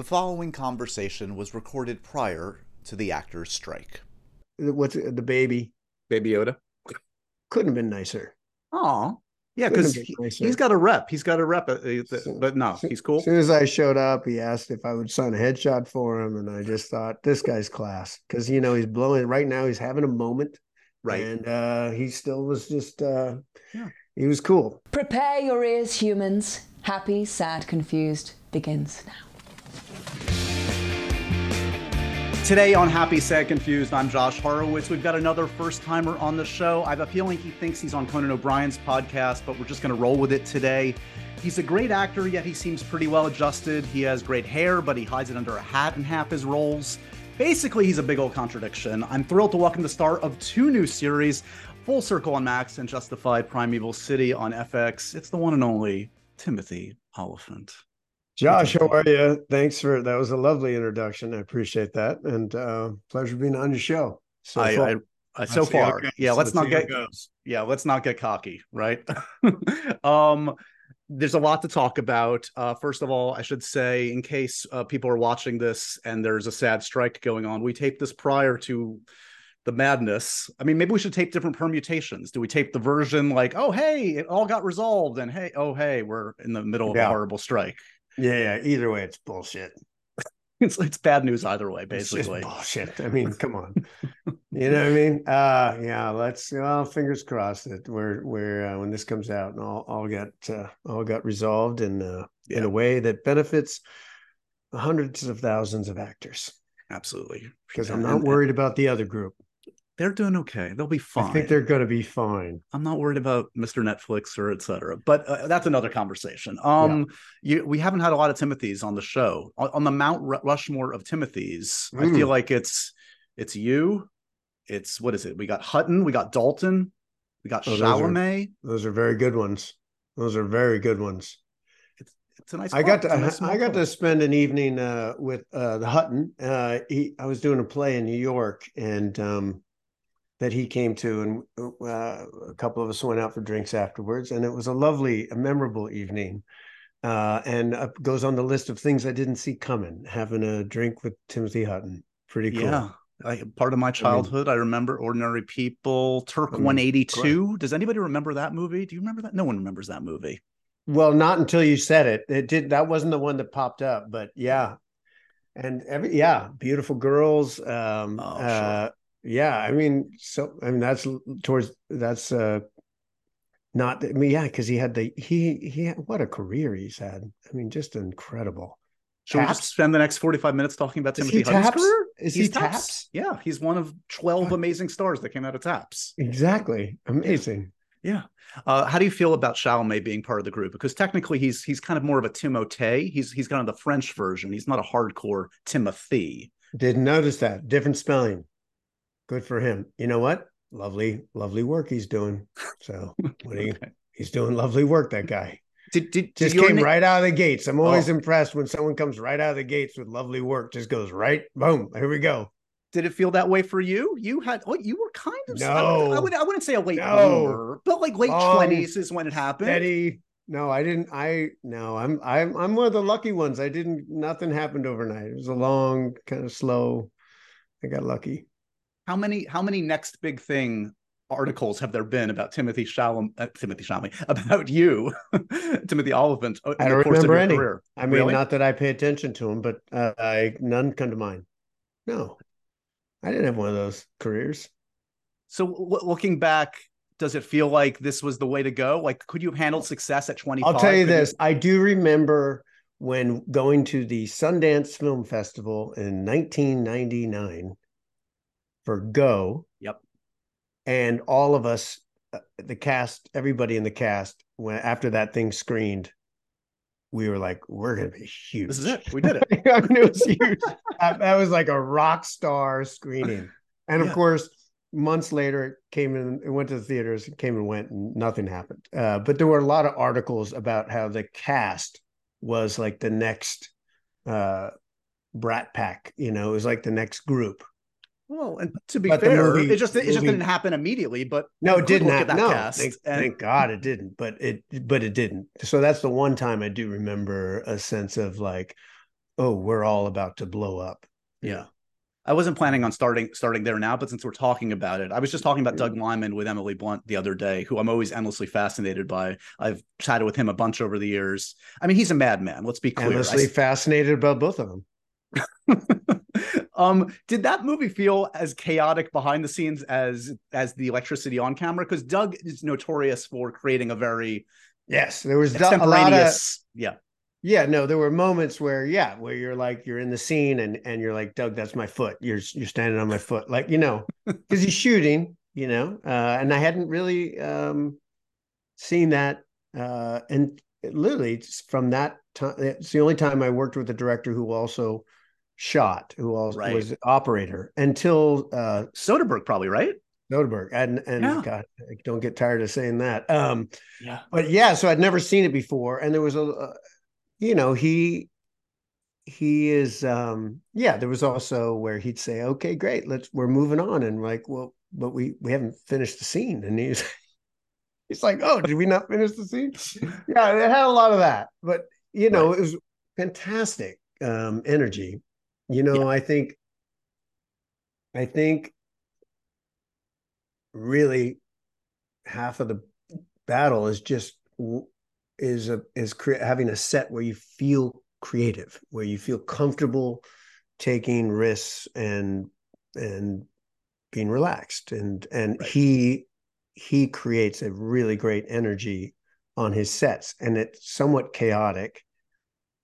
The following conversation was recorded prior to the actors' strike. What's it, the baby? Baby Yoda. Couldn't have been nicer. Oh, yeah, because have he, has got a rep. He's got a rep. uh, uh, So- But no, he's cool. As soon as I showed up, he asked if I would sign a headshot for him, and I just thought this guy's class because you know he's blowing right now. He's having a moment, Right. And uh, he still was just uh, Yeah. he was cool. Prepare your ears, humans. Happy, sad, confused begins now. Today on Happy, Sad, Confused, I'm Josh Horowitz. We've got another first timer on the show. I have a feeling he thinks he's on Conan O'Brien's podcast, but we're just going to roll with it today. He's a great actor, yet he seems pretty well adjusted. He has great hair, but he hides it under a hat in half his roles. Basically, he's a big old contradiction. I'm thrilled to welcome the star of two new series, Full Circle on Max and Justified Primeval City on FX. It's the one and only Timothy Olyphant. Josh, how are you? Thanks for that. Was a lovely introduction. I appreciate that, and uh, pleasure being on your show. So I, far. I, I so see how it far, yeah. Let's, not see how get yeah. Let's not get cocky, right? um, there's a lot to talk about. Uh, first of all, I should say, in case uh, people are watching this and there's a sad strike going on, we taped this prior to the madness. I mean, maybe we should tape different permutations. Do we tape the version like, oh hey, it all got resolved, and hey, oh hey, we're in the middle of a horrible strike. Yeah, yeah. Either way, it's bullshit. It's it's bad news either way, basically. bullshit. I mean, come on. you know what I mean? Uh yeah, let's well, fingers crossed that we're we're uh, when this comes out and all all got uh, all got resolved in uh, in Yeah. a way that benefits hundreds of thousands of actors. Absolutely, Because I'm not worried about the other group. They're doing okay. They'll be fine. I think they're going to be fine. I'm not worried about Mr. Netflix or et cetera, but uh, that's another conversation. Um, you, we haven't had a lot of Timothy's on the show. On, on the Mount Rushmore of Timothy's, I Mm. feel like it's it's you, it's what is it? We got Hutton, we got Dalton, we got Oh, those are- Those are very good ones. Those are very good ones. It's a nice. I got to It's nice I got to spend an evening uh, with uh, the Hutton. Uh, he I was doing a play in New York, and um, that he came to, and uh, a couple of us went out for drinks afterwards, and it was a lovely, a memorable evening. Uh, and goes on the list of things I didn't see coming. Having a drink with Timothy Hutton, pretty cool. Yeah. I, part of my childhood, I remember Ordinary People, Turk I mean, 182. Does anybody remember that movie? Do you remember that? No one remembers that movie. Well, not until you said it. It did. That wasn't the one that popped up, but yeah, and every yeah, beautiful girls. Um, Oh, sure. uh, yeah. I mean, so I mean that's towards that's uh, not. I mean, yeah, because he had the he he had, what a career he's had. I mean, just incredible. Should we Taps? just spend the next 45 minutes talking about Is Timothy he Taps? career? Is He's he Taps? Yeah, he's one of 12 amazing stars that came out of Taps. Exactly, amazing. Yeah. Uh, how do you feel about Chalamet being part of the group? Because technically he's he's kind of more of a Timothée. He's he's kind of the French version. He's not a hardcore Timothy. Didn't notice that different spelling. Good for him. You know what? Lovely, lovely work he's doing. So what? Okay. He's doing lovely work. That guy. Did, did, did just your came na- right out of the gates. I'm always Oh. impressed when someone comes right out of the gates with lovely work. Just goes right, boom. Here we go. Did it feel that way for you? You had what you were kind of I, would, I No. would I wouldn't say a late No. bloomer, but like late twenties is when it happened. Steady. No, I didn't. I no. I'm I'm I'm one of the lucky ones. I didn't. Nothing happened overnight. It was a long, kind of slow. I got lucky. How many how many next big thing articles have there been about Timothy Chalamet, uh, Timothy Chalamet, about you, Timothy Olyphant? uh, I don't the course of remember any. career? I mean, Really? not that I pay attention to him, but uh, I none come to mind. No, I didn't have one of those careers. So w- looking back, does it feel like this was the way to go? Like, could you have handled success at 25? I'll tell you Could this. I do remember when going to the Sundance Film Festival in 1999 for Go. Yep. And all of us, uh, the cast, everybody in the cast, when after that thing screened, we were like, we're going to be huge. This is it. We did it. It was huge. that, that was like a rock star screening. And Yeah. of course, months later, it came in, it went to the theaters, it came and went, and nothing happened. Uh, but there were a lot of articles about how the cast was like the next uh, Brat Pack. You know, it was like the next group. Well, and to be But fair, movie- it just it just didn't happen immediately. But No, it didn't look happen. at that No, cast thank, and- thank God it didn't. But it, but it didn't. So that's the one time I do remember a sense of like, oh, we're all about to blow up. Yeah. I wasn't planning on starting starting there now, but since we're talking about it, I was just talking about Doug Liman with Emily Blunt the other day, who I'm always endlessly fascinated by. I've chatted with him a bunch over the years. I mean, he's a madman. Let's be clear. Endlessly I, fascinated about both of them. um, did that movie feel as chaotic behind the scenes as as the electricity on camera? Because Doug is notorious for creating a very yes, there was a lot of yeah yeah, no, there were moments where, yeah, where you're like you're in the scene and and you're like, Doug, that's my foot. You're you're standing on my foot, like you know, because he's shooting, you know, uh, and I hadn't really um, seen that, uh, and literally from that time, it's the only time I worked with a director who also shot, who also right. was operator until uh, Soderbergh, probably right. Soderbergh, and and yeah. God, I don't get tired of saying that. Um, yeah, but yeah, so I'd never seen it before, and there was a you know, he he is um yeah, there was also where he'd say, Okay, great, let's we're moving on. And like, well, but we we haven't finished the scene. And he's he's like, Oh, did we not finish the scene? yeah, it had a lot of that. But you know, right. it was fantastic um energy. You know, yeah. I think I think really half of the battle is just is a is cre- having a set where you feel creative, where you feel comfortable taking risks and and being relaxed and and right. he he creates a really great energy on his sets and it's somewhat chaotic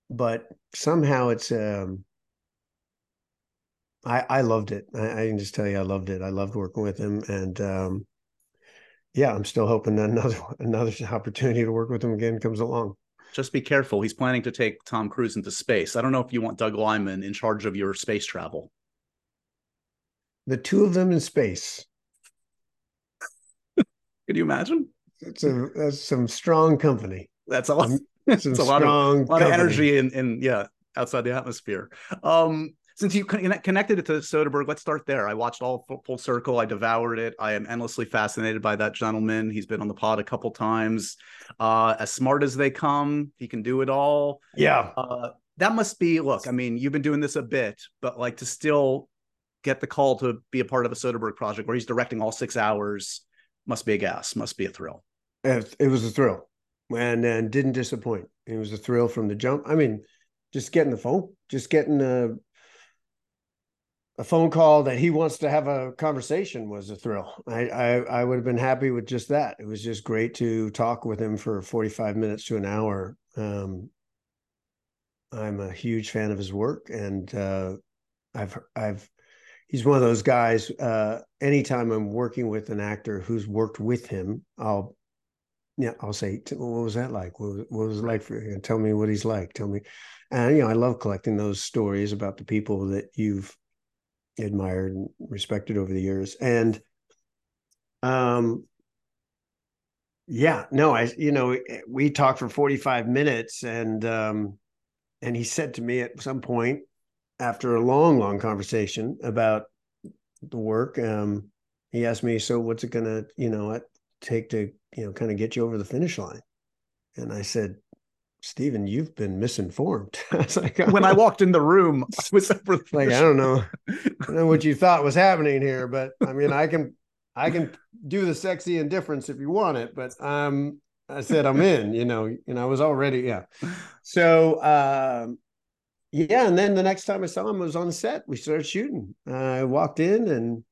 but somehow it's um I I loved it. I, I, can just tell you I loved it. I loved working with him and um yeah, I'm still hoping that another another opportunity to work with him again comes along. Just be careful. He's planning to take Tom Cruise into space. I don't know if you want Doug Liman in charge of your space travel. The two of them in space. Can you imagine? It's a that's some strong company. That's a lot. It's a lot of, lot of energy and in, in yeah outside the atmosphere. Um, since you connected it to Soderbergh, let's start there. I watched all full circle. I devoured it. I am endlessly fascinated by that gentleman. He's been on the pod a couple times. Uh, as smart as they come, he can do it all. Yeah. Uh, that must be. Look, I mean, you've been doing this a bit, but like to still get the call to be a part of a Soderbergh project where he's directing all six hours must be a gas. Must be a thrill. It, it was a thrill, and and didn't disappoint. It was a thrill from the jump. I mean, just getting the phone, just getting the a phone call that he wants to have a conversation was a thrill. I, I, I would have been happy with just that. It was just great to talk with him for 45 minutes to an hour. Um, I'm a huge fan of his work and uh, I've I've he's one of those guys uh, anytime I'm working with an actor who's worked with him, I'll yeah, I'll say, what was that like? What was, what was it like for you? Tell me what he's like. Tell me. And, you know, I love collecting those stories about the people that you've admired and respected over the years. And um yeah, no, I you know, we talked for 45 minutes and um and he said to me at some point after a long long conversation about the work um he asked me so what's it going to, you know, take to, you know, kind of get you over the finish line. And I said Stephen, you've been misinformed. I like, when I walked in the room, I was like, I don't know, I don't know what you thought was happening here, but I mean, I can, I can do the sexy indifference if you want it, but um, I said I'm in, you know, and I was already, yeah. So, um, yeah, and then the next time I saw him I was on the set. We started shooting. I walked in and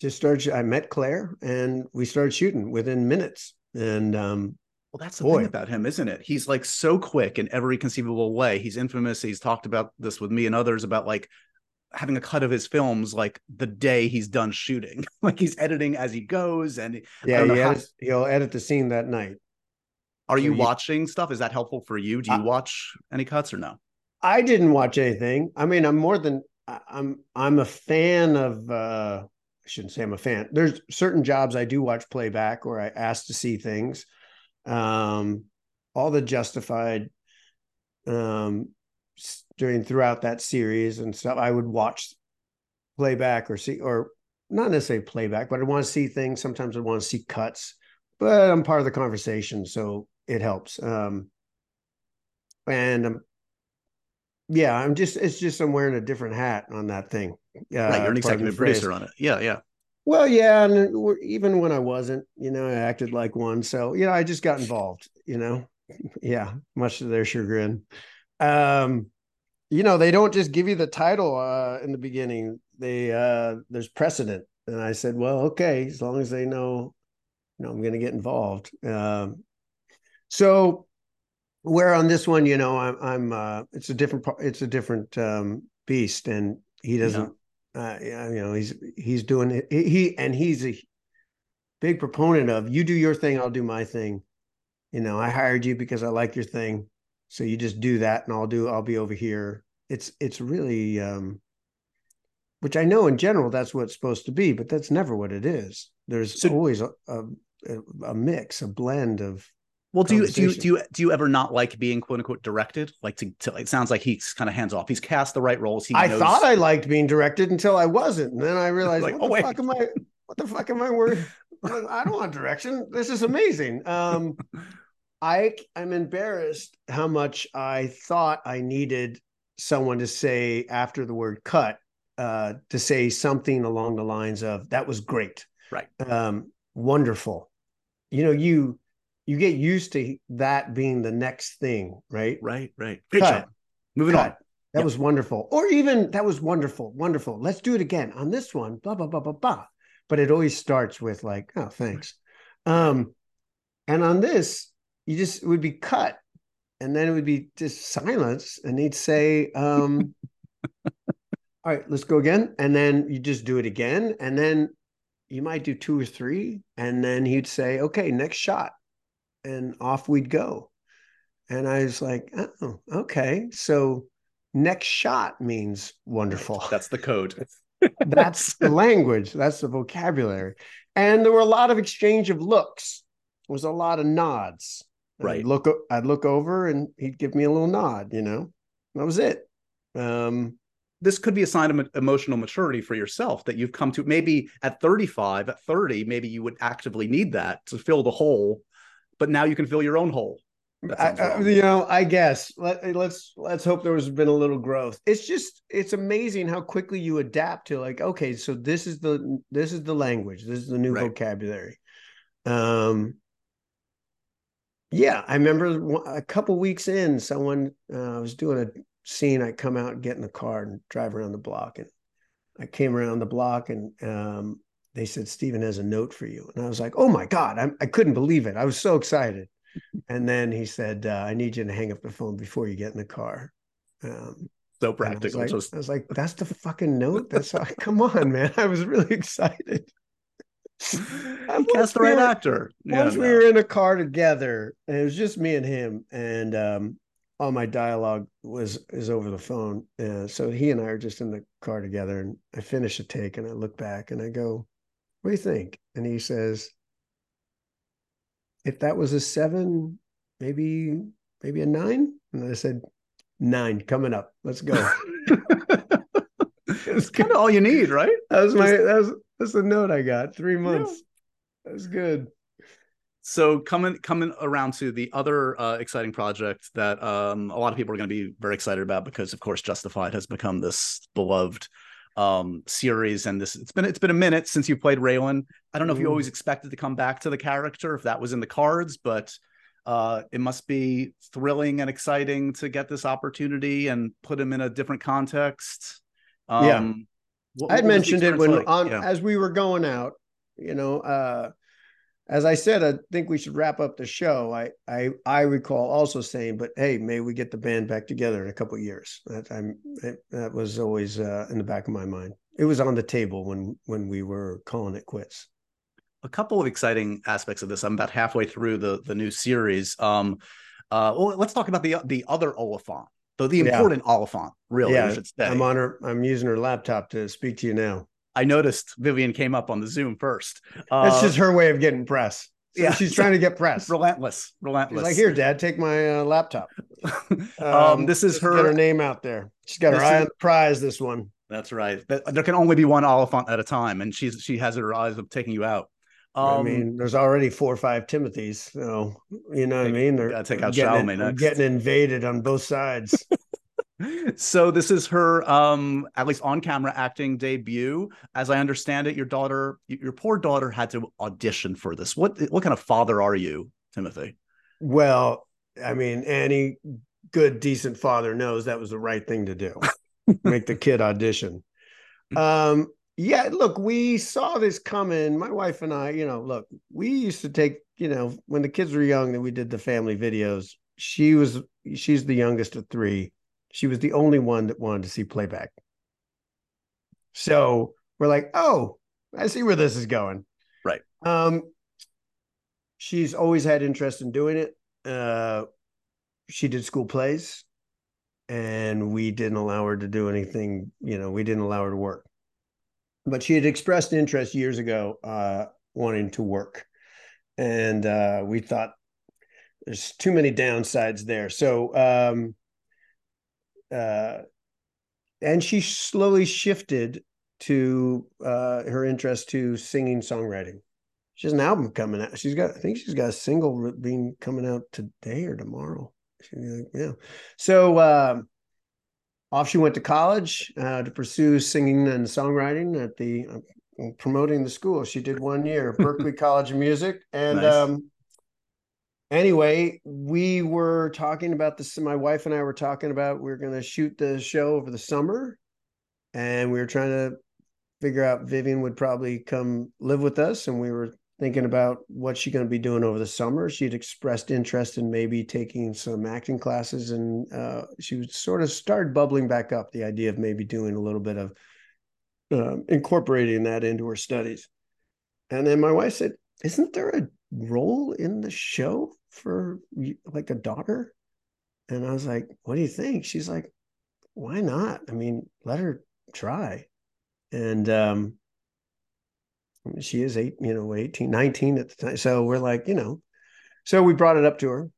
just started. I met Claire, and we started shooting within minutes. And um, well, that's the Boy. thing about him, isn't it? He's like so quick in every conceivable way. He's infamous. He's talked about this with me and others about like having a cut of his films like the day he's done shooting. like he's editing as he goes, and yeah, he edits, he'll edit the scene that night. Are so you watching stuff? Is that helpful for you? Do you watch any cuts or no? I didn't watch anything. I mean, I'm more than I'm. I'm a fan of. uh I shouldn't say I'm a fan. There's certain jobs I do watch playback or I ask to see things um, all the justified um, during throughout that series and stuff. I would watch playback or see, or not necessarily playback, but I want to see things. Sometimes I want to see cuts, but I'm part of the conversation, so it helps. Um, and um, yeah, I'm just it's just I'm wearing a different hat on that thing. Uh, right, you're an pardon executive producer on it. Yeah, yeah. Well, yeah, and even when I wasn't, you know, I acted like one. So, you know, I just got involved, you know. Yeah, much to their chagrin. Um, you know, they don't just give you the title uh in the beginning. They uh there's precedent. And I said, well, okay, as long as they know, you know, I'm gonna get involved. Um so where on this one, you know, I'm I'm uh it's a different it's a different um beast and he doesn't uh you know, he's he's doing it he, and he's a big proponent of you do your thing, I'll do my thing. You know, I hired you because I like your thing. So you just do that and I'll do I'll be over here. It's it's really um which I know in general that's what it's supposed to be, but that's never what it is. There's So- always a, a a mix, a blend of Well, do you do you do you do you ever not like being quote unquote directed? Like to, to it sounds like he's kind of hands off. He's cast the right roles. He I knows- thought I liked being directed until I wasn't, and then I realized, Like, what oh, the wait. fuck am I? What the fuck am I worth? I don't want direction. This is amazing. Um, I I'm embarrassed how much I thought I needed someone to say after the word cut, uh, to say something along the lines of "that was great," Right. um, wonderful. You know, you you get used to that being the next thing, right? right, right. Cut. job. Moving cut. on. That Yep. was wonderful. Or even that was wonderful, wonderful. Let's do it again on this one. Blah blah blah blah blah. But it always starts with like, oh, thanks. Um, and on this, you just it would be cut, and then it would be just silence, and he'd say, um, "All right, let's go again," and then you just do it again, and then you might do two or three, and then he'd say, "Okay, next shot," and off we'd go. And I was like, "Oh, okay." So next shot means wonderful. That's the code. That's the language. That's the vocabulary. And there were a lot of exchange of looks. There was a lot of nods. Right. I'd look, I'd look over and he'd give me a little nod, you know, that was it. Um, this could be a sign of emotional maturity for yourself that you've come to maybe at 35 at 30 maybe you would actively need that to fill the hole but now you can fill your own hole I, I- you know, I guess let, let's let's hope there has been a little growth. It's just it's amazing how quickly you adapt to like, okay, so this is the this is the language, this is the new Right. vocabulary. Um, yeah, I remember a couple weeks in, someone uh, I was doing a scene. I come out and get in the car and drive around the block, and I came around the block and um, they said Stephen has a note for you, and I was like, oh my god, I, I couldn't believe it. I was so excited. And then he said, uh, I need you to hang up the phone before you get in the car. Um, so and I was practical like, just I was like, that's the fucking note. That's come on, man. I was really excited. once cast the we right were- actor Yeah, Once we no. were in a car together, and it was just me and him, and um, all my dialogue was is over the phone. Uh, so he and I are just in the car together, and I finish a take, and I look back, and I go, "What do you think?" And he says, "If that was a seven, maybe maybe a nine. And I said, nine coming up. Let's go." it's kind of all you need right That was my that was that's the note I got. Three months. That was good. so coming coming around to the other uh, exciting project that um, a lot of people are going to be very excited about because of course justified has become this beloved um, series and this it's been it's been a minute since you played Raylan. I don't know if you always expected to come back to the character if that was in the cards but uh, it must be thrilling and exciting to get this opportunity and put him in a different context um, Yeah. what- I had what mentioned it when like? on Yeah. as we were going out, you know, uh as I said, I think we should wrap up the show. I I I recall also saying, but hey, may we get the band back together in a couple of years. That I'm it, that was always uh, in the back of my mind. It was on the table when when we were calling it quits. a couple of exciting aspects of this. I'm about halfway through the the new series. Um, uh, well, let's talk about the the other Olyphant, the the Yeah. important Olyphant. Really, Yeah, I should say. I'm on her. I'm using her laptop to speak to you now. I noticed Vivian came up on the Zoom first. That's Uh, just her way of getting press. So yeah. she's trying to get press. relentless, She's relentless. like, here, Dad, take my uh, laptop. um, this is her. Her name out there. She's got her eye is- on the prize. This one. That's right. There can only be one Olyphant at a time, and she's she has her eyes of taking you out. Um, I mean, there's already four or five Timothys, so you know what I mean. They're take out getting, getting invaded on both sides. so this is her um at least on camera acting debut. As i understand it your daughter your poor daughter had to audition for this. What what kind of father are you timothy? Well i mean any good decent father knows that was the right thing to do. Make the kid audition. Um yeah look we saw this coming. My wife and i you know look we used to take you know when the kids were young that we did the family videos she was she's the youngest of three she was the only one that wanted to see playback. So we're like, oh, I see where this is going. Right. Um, she's always had interest in doing it. Uh, she did school plays, and we didn't allow her to do anything. You know, we didn't allow her to work. But she had expressed interest years ago, uh, wanting to work, and uh, we thought there's too many downsides there. So um, uh, and she slowly shifted to uh, her interest to singing songwriting. She has an album coming out. She's got, I think she's got a single being coming out today or tomorrow. Yeah. So uh, off she went to college uh, to pursue singing and songwriting at the uh, promoting the school. She did one year, Berklee College of Music, and nice. um, anyway, we were talking about this. My wife and I were talking about we are going to shoot the show over the summer, and we were trying to figure out Vivian would probably come live with us, and we were thinking about what she's going to be doing over the summer. She'd expressed interest in maybe taking some acting classes, and uh, she sort of started bubbling back up the idea of maybe doing a little bit of uh, incorporating that into her studies. And then my wife said, "Isn't there a role in the show for like a daughter? And I was like, what do you think? She's like, why not? I mean, let her try. And um, she is eight, you know, 18, 19 at the time. So we're like, you know, so we brought it up to her.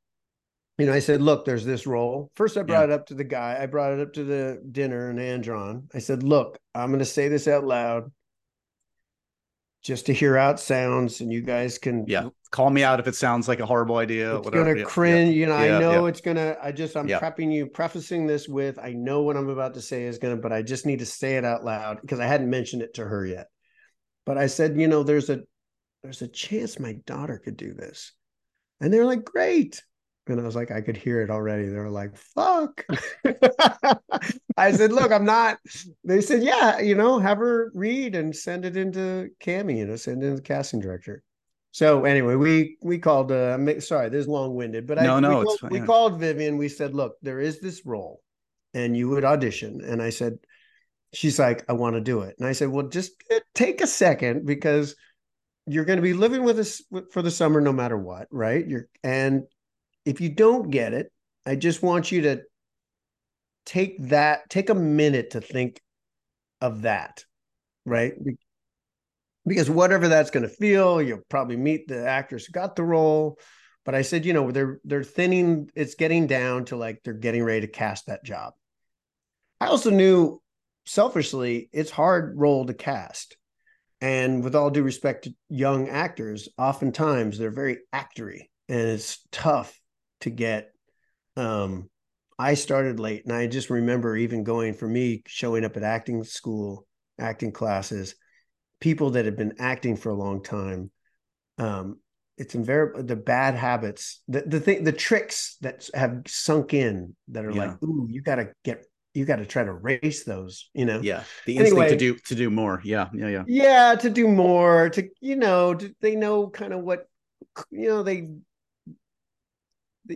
You know, I said, look, there's this role. First, I brought yeah. it up to the guy. I brought it up to the Dinner and Andron. I said, look, I'm going to say this out loud just to hear out sounds and you guys can yeah call me out if it sounds like a horrible idea it's whatever. gonna cringe yeah. you know yeah, i know yeah. it's gonna i just i'm prepping you prefacing this with i know what i'm about to say is gonna but i just need to say it out loud because i hadn't mentioned it to her yet but i said you know there's a there's a chance my daughter could do this and they're like great and I was like, I could hear it already. They were like, fuck. I said, look, I'm not. They said, yeah, you know, have her read and send it into Cami, you know, send it into the casting director. So anyway, we we called. Uh, sorry, this is long winded, but no, I, no, we, called, we called Vivian. We said, look, there is this role, and you would audition. And I said, she's like, I want to do it. And I said, well, just take a second because you're going to be living with us for the summer no matter what, right? You're and if you don't get it, I just want you to take that, take a minute to think of that, right? Because whatever that's going to feel, you'll probably meet the actors who got the role. But I said, you know, they're they're thinning, it's getting down to like they're getting ready to cast that job. I also knew selfishly it's hard role to cast. And with all due respect to young actors, oftentimes they're very actory and it's tough to get um I started late and I just remember even going for me showing up at acting school, acting classes, people that had been acting for a long time. Um, it's invariable the bad habits, the the thing, the tricks that have sunk in that are yeah. like, ooh, you gotta get you got to try to race those, you know. Yeah, the instinct anyway, to do to do more. Yeah, yeah, yeah. Yeah, to do more. To you know, to, they know kind of what you know. They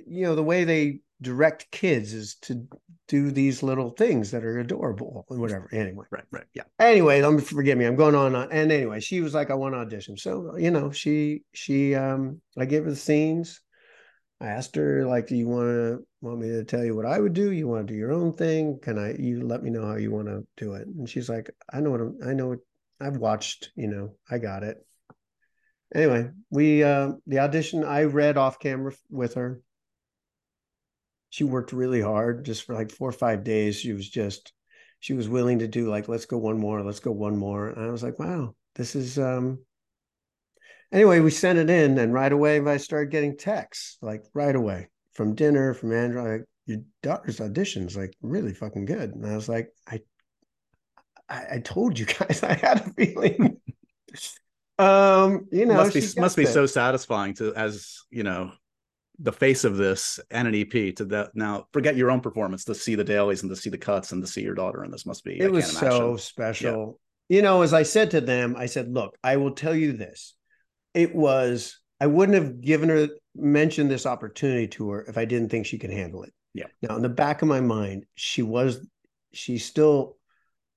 you know the way they direct kids is to do these little things that are adorable and whatever. Anyway, right, right, yeah. Anyway, let me forgive me. I'm going on, on. And anyway, she was like, "I want to audition." So you know, she she um, I gave her the scenes. I asked her like, "Do you want to want me to tell you what I would do? You want to do your own thing? Can I? You let me know how you want to do it." And she's like, "I know what I'm, I know. What, I've watched. You know, I got it." Anyway, we uh, the audition I read off camera with her she worked really hard just for like four or five days. She was just, she was willing to do like, let's go one more, let's go one more. And I was like, wow, this is, um, anyway, we sent it in and right away I started getting texts like right away from Dinner, from Andron, like, your daughter's audition's like really fucking good. And I was like, I, I, I told you guys I had a feeling. um, you know, must be must be it. so satisfying to as you know the face of this and an EP to that now forget your own performance to see the dailies and to see the cuts and to see your daughter and this must be I it was so special. You know, as I said to them, I said, look, I will tell you this. It was, I wouldn't have given her, mentioned this opportunity to her if I didn't think she could handle it. Yeah. Now, in the back of my mind, she was, she's still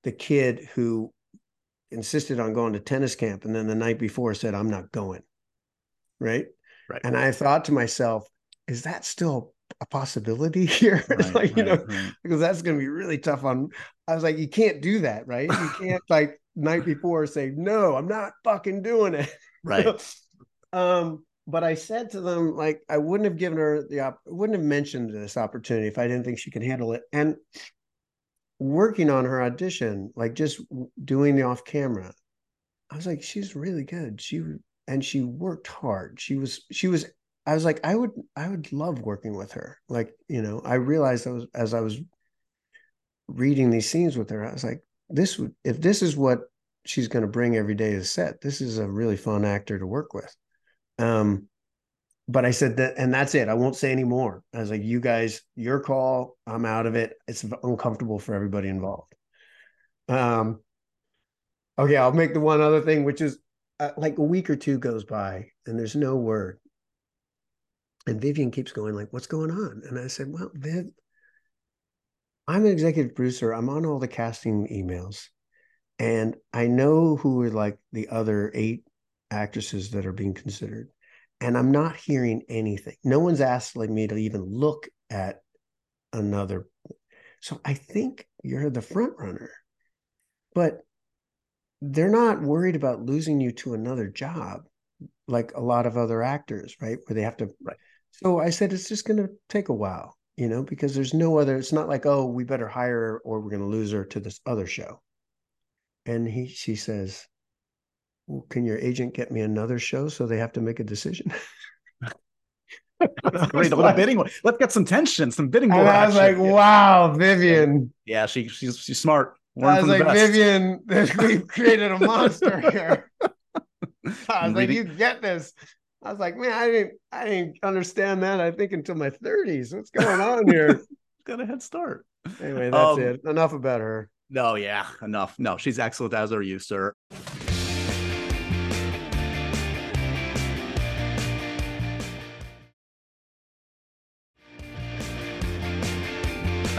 the kid who insisted on going to tennis camp. And then the night before said, I'm not going. Right. Right. And I thought to myself, is that still a possibility here? Right, like, you know, right, right. because that's going to be really tough on i was like you can't do that right you can't like night before say no i'm not fucking doing it right um but i said to them like i wouldn't have given her the op- wouldn't have mentioned this opportunity if i didn't think she could handle it and working on her audition like just doing the off camera i was like she's really good she and she worked hard. She was she was i was like i would i would love working with her. Like you know i realized I was, as i was reading these scenes with her i was like this would if this is what she's going to bring every day to set this is a really fun actor to work with. Um but i said that and that's it. I won't say any more. I was like you guys your call i'm out of it. It's uncomfortable for everybody involved. Um okay i'll make the one other thing which is uh, like a week or two goes by and there's no word. And vivian keeps going like what's going on? And i said well viv i'm an executive producer. I'm on all the casting emails. And i know who are like the other eight actresses that are being considered. And i'm not hearing anything. No one's asked like me to even look at another. So i think you're the front runner. But they're not worried about losing you to another job like a lot of other actors right where they have to Right. so i said it's just going to take a while you know because there's no other it's not like oh we better hire her or we're going to lose her to this other show and he she says well, can your agent get me another show so they have to make a decision great. Little bidding. war. Let's get some tension, some bidding war I was like. Yeah. "Wow, Vivian!" Yeah, she she's she's smart. I was like. "Vivian, we've created a monster here." I was like, "You get this?" I was like, "Man, I didn't, I didn't understand that. I think until my thirties. What's going on here?" Got a head start. anyway, that's Um, it. Enough about her. No, yeah, enough. No, she's excellent as are you,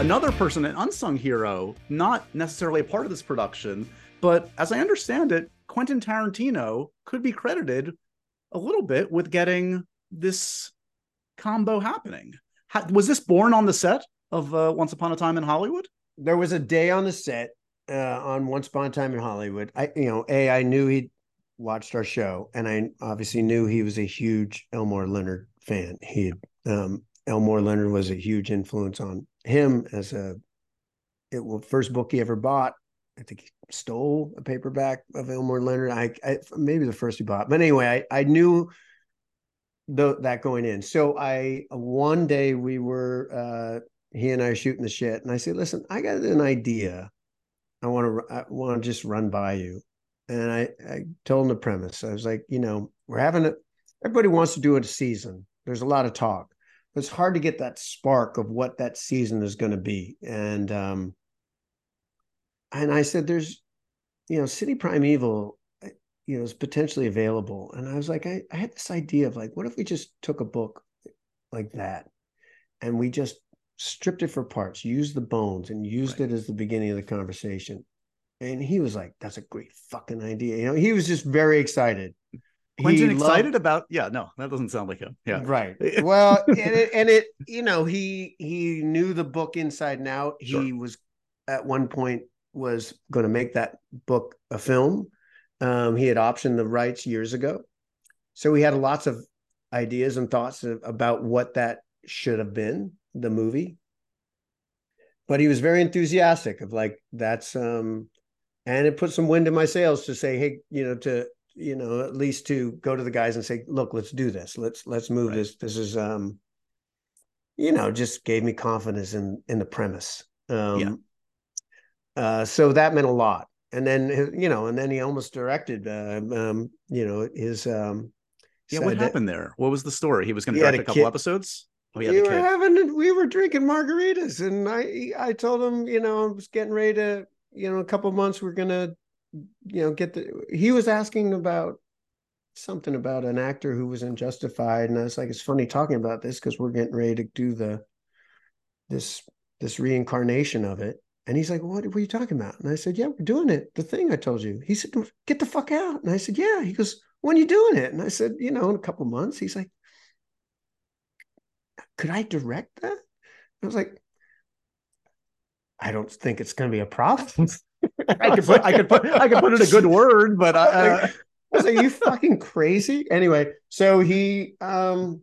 Another person, an unsung hero, not necessarily a part of this production, but as I understand it, Quentin Tarantino could be credited a little bit with getting this combo happening. Ha- was this born on the set of uh, Once Upon a Time in Hollywood? There was a day on the set uh, on Once Upon a Time in Hollywood. I, you know, a I knew he'd watched our show, and I obviously knew he was a huge Elmore Leonard fan. He had, um, Elmore Leonard was a huge influence on him as a it was first book he ever bought. I think he stole a paperback of Elmore Leonard. I, I maybe the first he bought, but anyway, I I knew the, that going in. So I one day we were uh, he and I shooting the shit, and I said, "Listen, I got an idea. I want to I want to just run by you." And I I told him the premise. I was like, you know, we're having a everybody wants to do it a season. There's a lot of talk. It's hard to get that spark of what that season is going to be. And um and I said, there's, you know, City Primeval, uh, you know, is potentially available. And I was like, I, I had this idea of like, what if we just took a book like that and we just stripped it for parts, used the bones and used Right. it as the beginning of the conversation. And he was like, that's a great fucking idea. You know, he was just very excited. Quentin He loved- excited about? Yeah, no, that doesn't sound like him. Yeah, Right. Well, and it, and it, you know, he he knew the book inside and out. Sure. He was at one point was going to make that book a film. Um, he had optioned the rights years ago, so he had lots of ideas and thoughts of, about what that should have been the movie. But he was very enthusiastic of like that's um, and it put some wind in my sails to say, hey, you know, to you know at least to go to the guys and say look let's do this let's let's move Right. this this is um you know, just gave me confidence in in the premise. Um, Yeah. Uh, so that meant a lot. And then you know, and then he almost directed. Uh, um, you know, his um. Yeah, what said that- happened there? What was the story? He was going to direct a a couple kid- episodes. Oh, yeah, we were kid. having we were drinking margaritas and i i told him you know i was getting ready to you know a couple months we're gonna you know get the he was asking about something about an actor who was in justified and i was like it's funny talking about this because we're getting ready to do the this this reincarnation of it. And he's like what, what are you talking about? And i said yeah we're doing it. The thing i told you. He said get the fuck out. And i said yeah. He goes when are you doing it? And i said you know in a couple months. He's like could I direct that? I was like, I don't think it's going to be a problem. I could put, I could put, I could put in a good word, but uh, uh, I was like, you fucking crazy? Anyway, so he um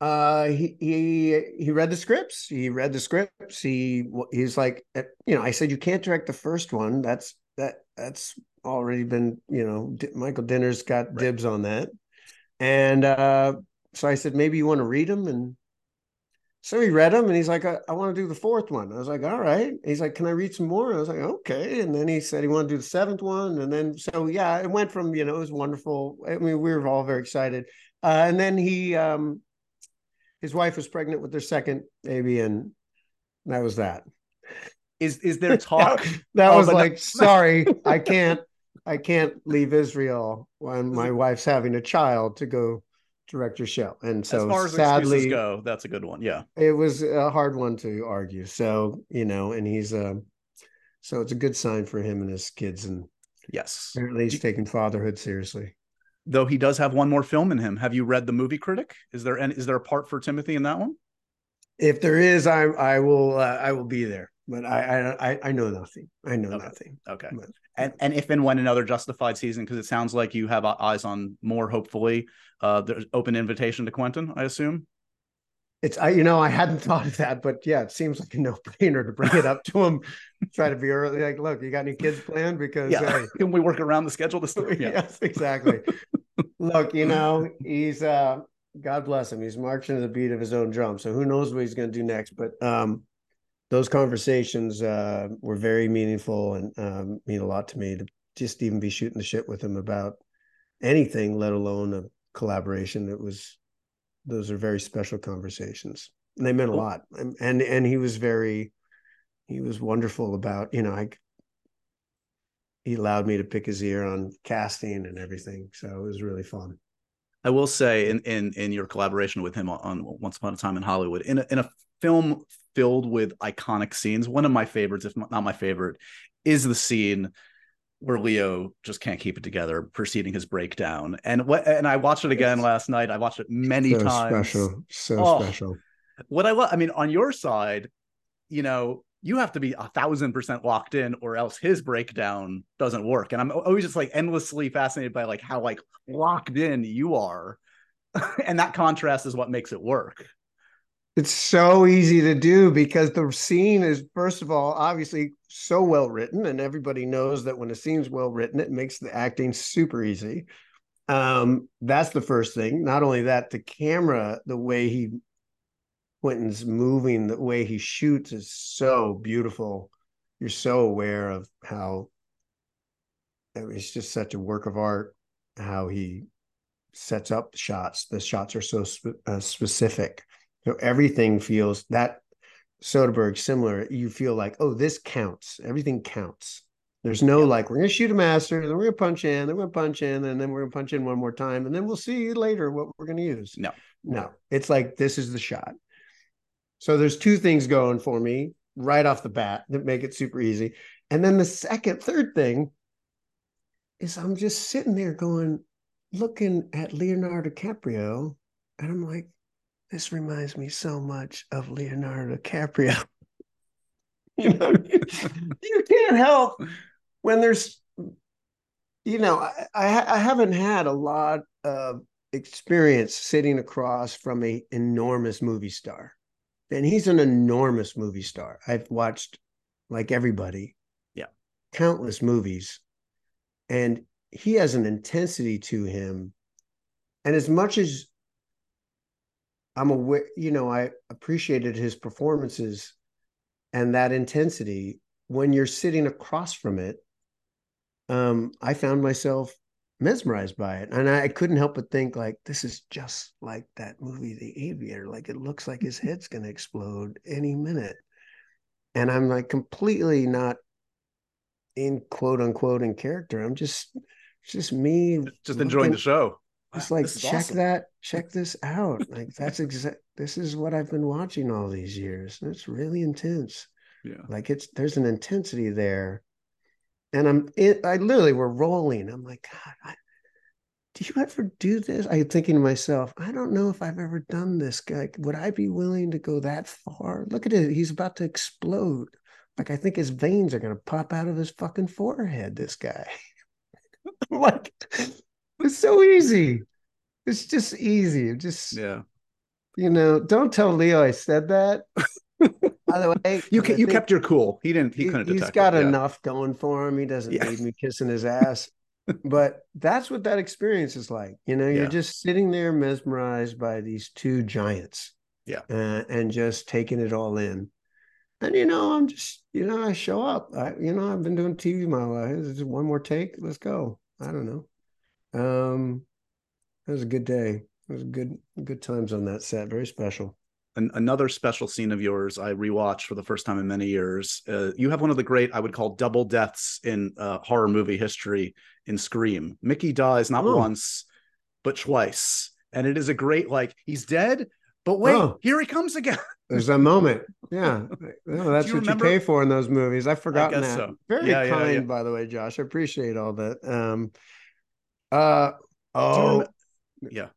uh he he he read the scripts. He read the scripts. He he's like, uh, you know, I said you can't direct the first one. That's that that's already been, you know, Michael Dinner's got Right. dibs on that. And uh so I said, maybe you want to read them and so he read them and he's like, I, I want to do the fourth one. I was like, all right. He's like, can I read some more? I was like, okay. And then he said he wanted to do the seventh one. And then, so yeah, it went from, you know, it was wonderful. I mean, we were all very excited. Uh, and then he, um, his wife was pregnant with their second baby. And that was that. is is there talk? That Oh, was but no- like, sorry, I can't, I can't leave Israel when my wife's having a child to go direct your show. And so as far as sadly, excuses go, that's a good one. Yeah. it was a hard one to argue. So, you know, and he's um so it's a good sign for him and his kids and Yes. apparently he's taking fatherhood seriously. Though he does have one more film in him. Have you read the movie critic? Is there any, is there a part for Timothy in that one? If there is, I I will uh, I will be there. But I I I, I know nothing. I know Okay. nothing. Okay. But- And and if and when another Justified season, because it sounds like you have eyes on more. Hopefully, uh, there's open invitation to Quentin. I assume. It's I you know I hadn't thought of that, but yeah, it seems like a no brainer to bring it up to him. Try to be early. Like, look, you got any kids planned? Because Yeah. hey, Can we work around the schedule this time? Yeah. yes, exactly. Look, you know, he's uh God bless him. He's marching to the beat of his own drum. So who knows what he's gonna do next. But um those conversations uh were very meaningful and um mean a lot to me to just even be shooting the shit with him about anything, let alone a collaboration. It was those are very special conversations. And they meant a lot. And and and he was very he was wonderful about, you know, I he allowed me to pick his ear on casting and everything. So it was really fun. I will say in in in your collaboration with him on, on Once Upon a Time in Hollywood, in a, in a film filled with iconic scenes, one of my favorites, if not my favorite, is the scene where Leo just can't keep it together, preceding his breakdown. And what and I watched it again last night. I watched it many times. so times. special. So Oh. special. What I love, I mean, on your side, you know, you have to be a thousand percent locked in, or else his breakdown doesn't work. And I'm always just like endlessly fascinated by like how like locked in you are, and that contrast is what makes it work. It's so easy to do because the scene is, first of all, obviously so well written, and everybody knows that when a scene's well written, it makes the acting super easy. Um, that's the first thing. Not only that, the camera, the way he Quentin's moving, the way he shoots is so beautiful. You're so aware of how it's just such a work of art. How he sets up the shots. The shots are so uh, specific. So everything feels that Soderbergh similar. You feel like, oh, this counts. Everything counts. There's no like, we're gonna shoot a master, then we're gonna punch in, then we're gonna punch in, and then we're gonna punch in one more time, and then we'll see later what we're gonna use. No. No. It's like this is the shot. So there's two things going for me right off the bat that make it super easy. And then the second, third thing is I'm just sitting there going, looking at Leonardo DiCaprio, and I'm like, this reminds me so much of Leonardo DiCaprio. you know, you can't help when there's, you know, I, I, I haven't had a lot of experience sitting across from a enormous movie star, and he's an enormous movie star. I've watched, like everybody, Yeah. countless movies, and he has an intensity to him. And as much as I'm aware, you know, I appreciated his performances and that intensity. When you're sitting across from it, um, I found myself mesmerized by it. And I couldn't help but think, like, this is just like that movie, The Aviator. Like, it looks like his head's going to explode any minute. And I'm like completely not in quote unquote in character. I'm just, just me Just enjoying the show. It's like check awesome. that, check this out. Like that's exact. This is what I've been watching all these years. and It's really intense. Yeah. Like it's there's an intensity there, and I'm it. I literally were rolling. I'm like, God, I, do you ever do this? I'm thinking to myself, I don't know if I've ever done this. Like, would I be willing to go that far? Look at it. He's about to explode. Like I think his veins are gonna pop out of his fucking forehead. This guy. Like, it's so easy. It's just easy. Just Yeah. you know, don't tell Leo I said that. By the way, You I you kept your cool. He didn't. He, he, couldn't He's detect got it. Yeah. enough going for him. He doesn't Yeah. need me kissing his ass. but that's what that experience is like. You know, you're Yeah. just sitting there mesmerized by these two giants. Yeah. Uh, and just taking it all in. And you know, I'm just, you know, I show up. I, you know, I've been doing TV my life. Is it one more take? Let's go. I don't know. Um, it was a good day. It was good, good times on that set. Very special. An- another special scene of yours I rewatched for the first time in many years. Uh, you have one of the great, I would call, double deaths in uh, horror movie history in Scream. Mickey dies not Oh. once, but twice, and it is a great like he's dead, but wait, Oh. here he comes again. There's that moment. Yeah. That's you what remember- you pay for in those movies. I've forgotten guess that. so. Very Yeah, yeah, kind, yeah. by the way, Josh. I appreciate all that. Um uh oh yeah,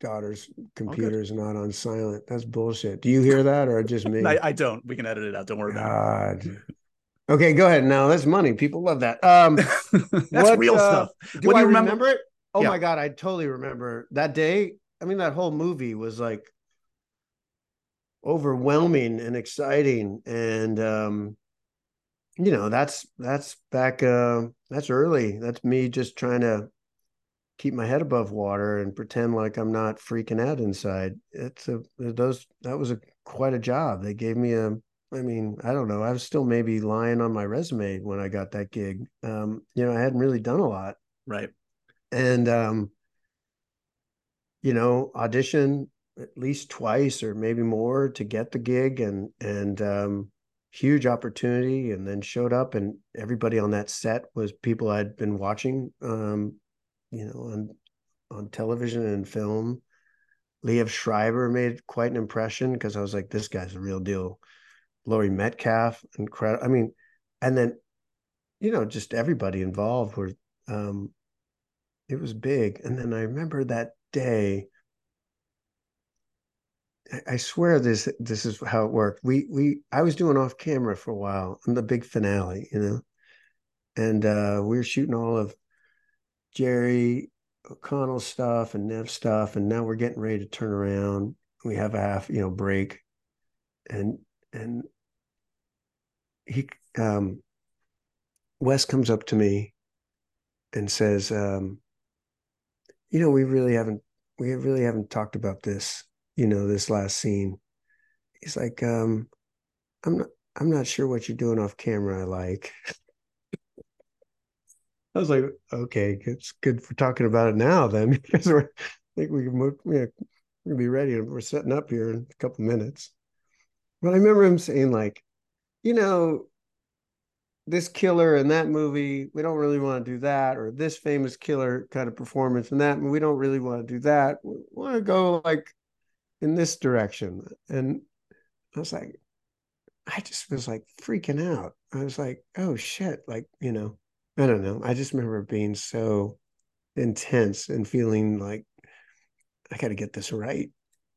daughter's computer's not on silent. That's bullshit. Do you hear that or just me? I, I don't. We can edit it out. Don't worry about God. Okay, go ahead. Now that's money. People love that. Um. That's what, real uh, stuff. do What I you remember- remember it? Oh Yeah. my god, I totally remember that day. I mean, that whole movie was like overwhelming and exciting, and um, you know, that's that's back. Uh, that's early. That's me just trying to keep my head above water and pretend like I'm not freaking out inside. It's a those that was a quite a job. They gave me a. I mean, I don't know. I was still maybe lying on my resume when I got that gig. Um, you know, I hadn't really done a lot Right. and um you know audition at least twice or maybe more to get the gig and and um huge opportunity and then showed up and everybody on that set was people I'd been watching um you know on on television and film Liev Schreiber made quite an impression because I was like this guy's a real deal Laurie Metcalf incredible I mean and then you know just everybody involved were um it was big. And then I remember that day. I- I swear this this is how it worked. We we I was doing off camera for a while on the big finale, you know, and uh, we were shooting all of Jerry O'Connell stuff and Neve stuff, and now we're getting ready to turn around. We have a half, you know, break, and and he um Wes comes up to me and says, um, you know, we really haven't we really haven't talked about this, you know, this last scene. He's like, um, I'm not I'm not sure what you're doing off camera I like. I was like, okay, it's good for talking about it now then, because we're I think we can move, we're gonna be ready we're setting up here in a couple minutes. But I remember him saying, like, you know, this killer in that movie, we don't really want to do that, or this famous killer kind of performance in that, we don't really want to do that. We want to go like in this direction. And I was like, I just was like freaking out. I was like, oh shit, like, you know, I don't know. I just remember being so intense and feeling like I got to get this right.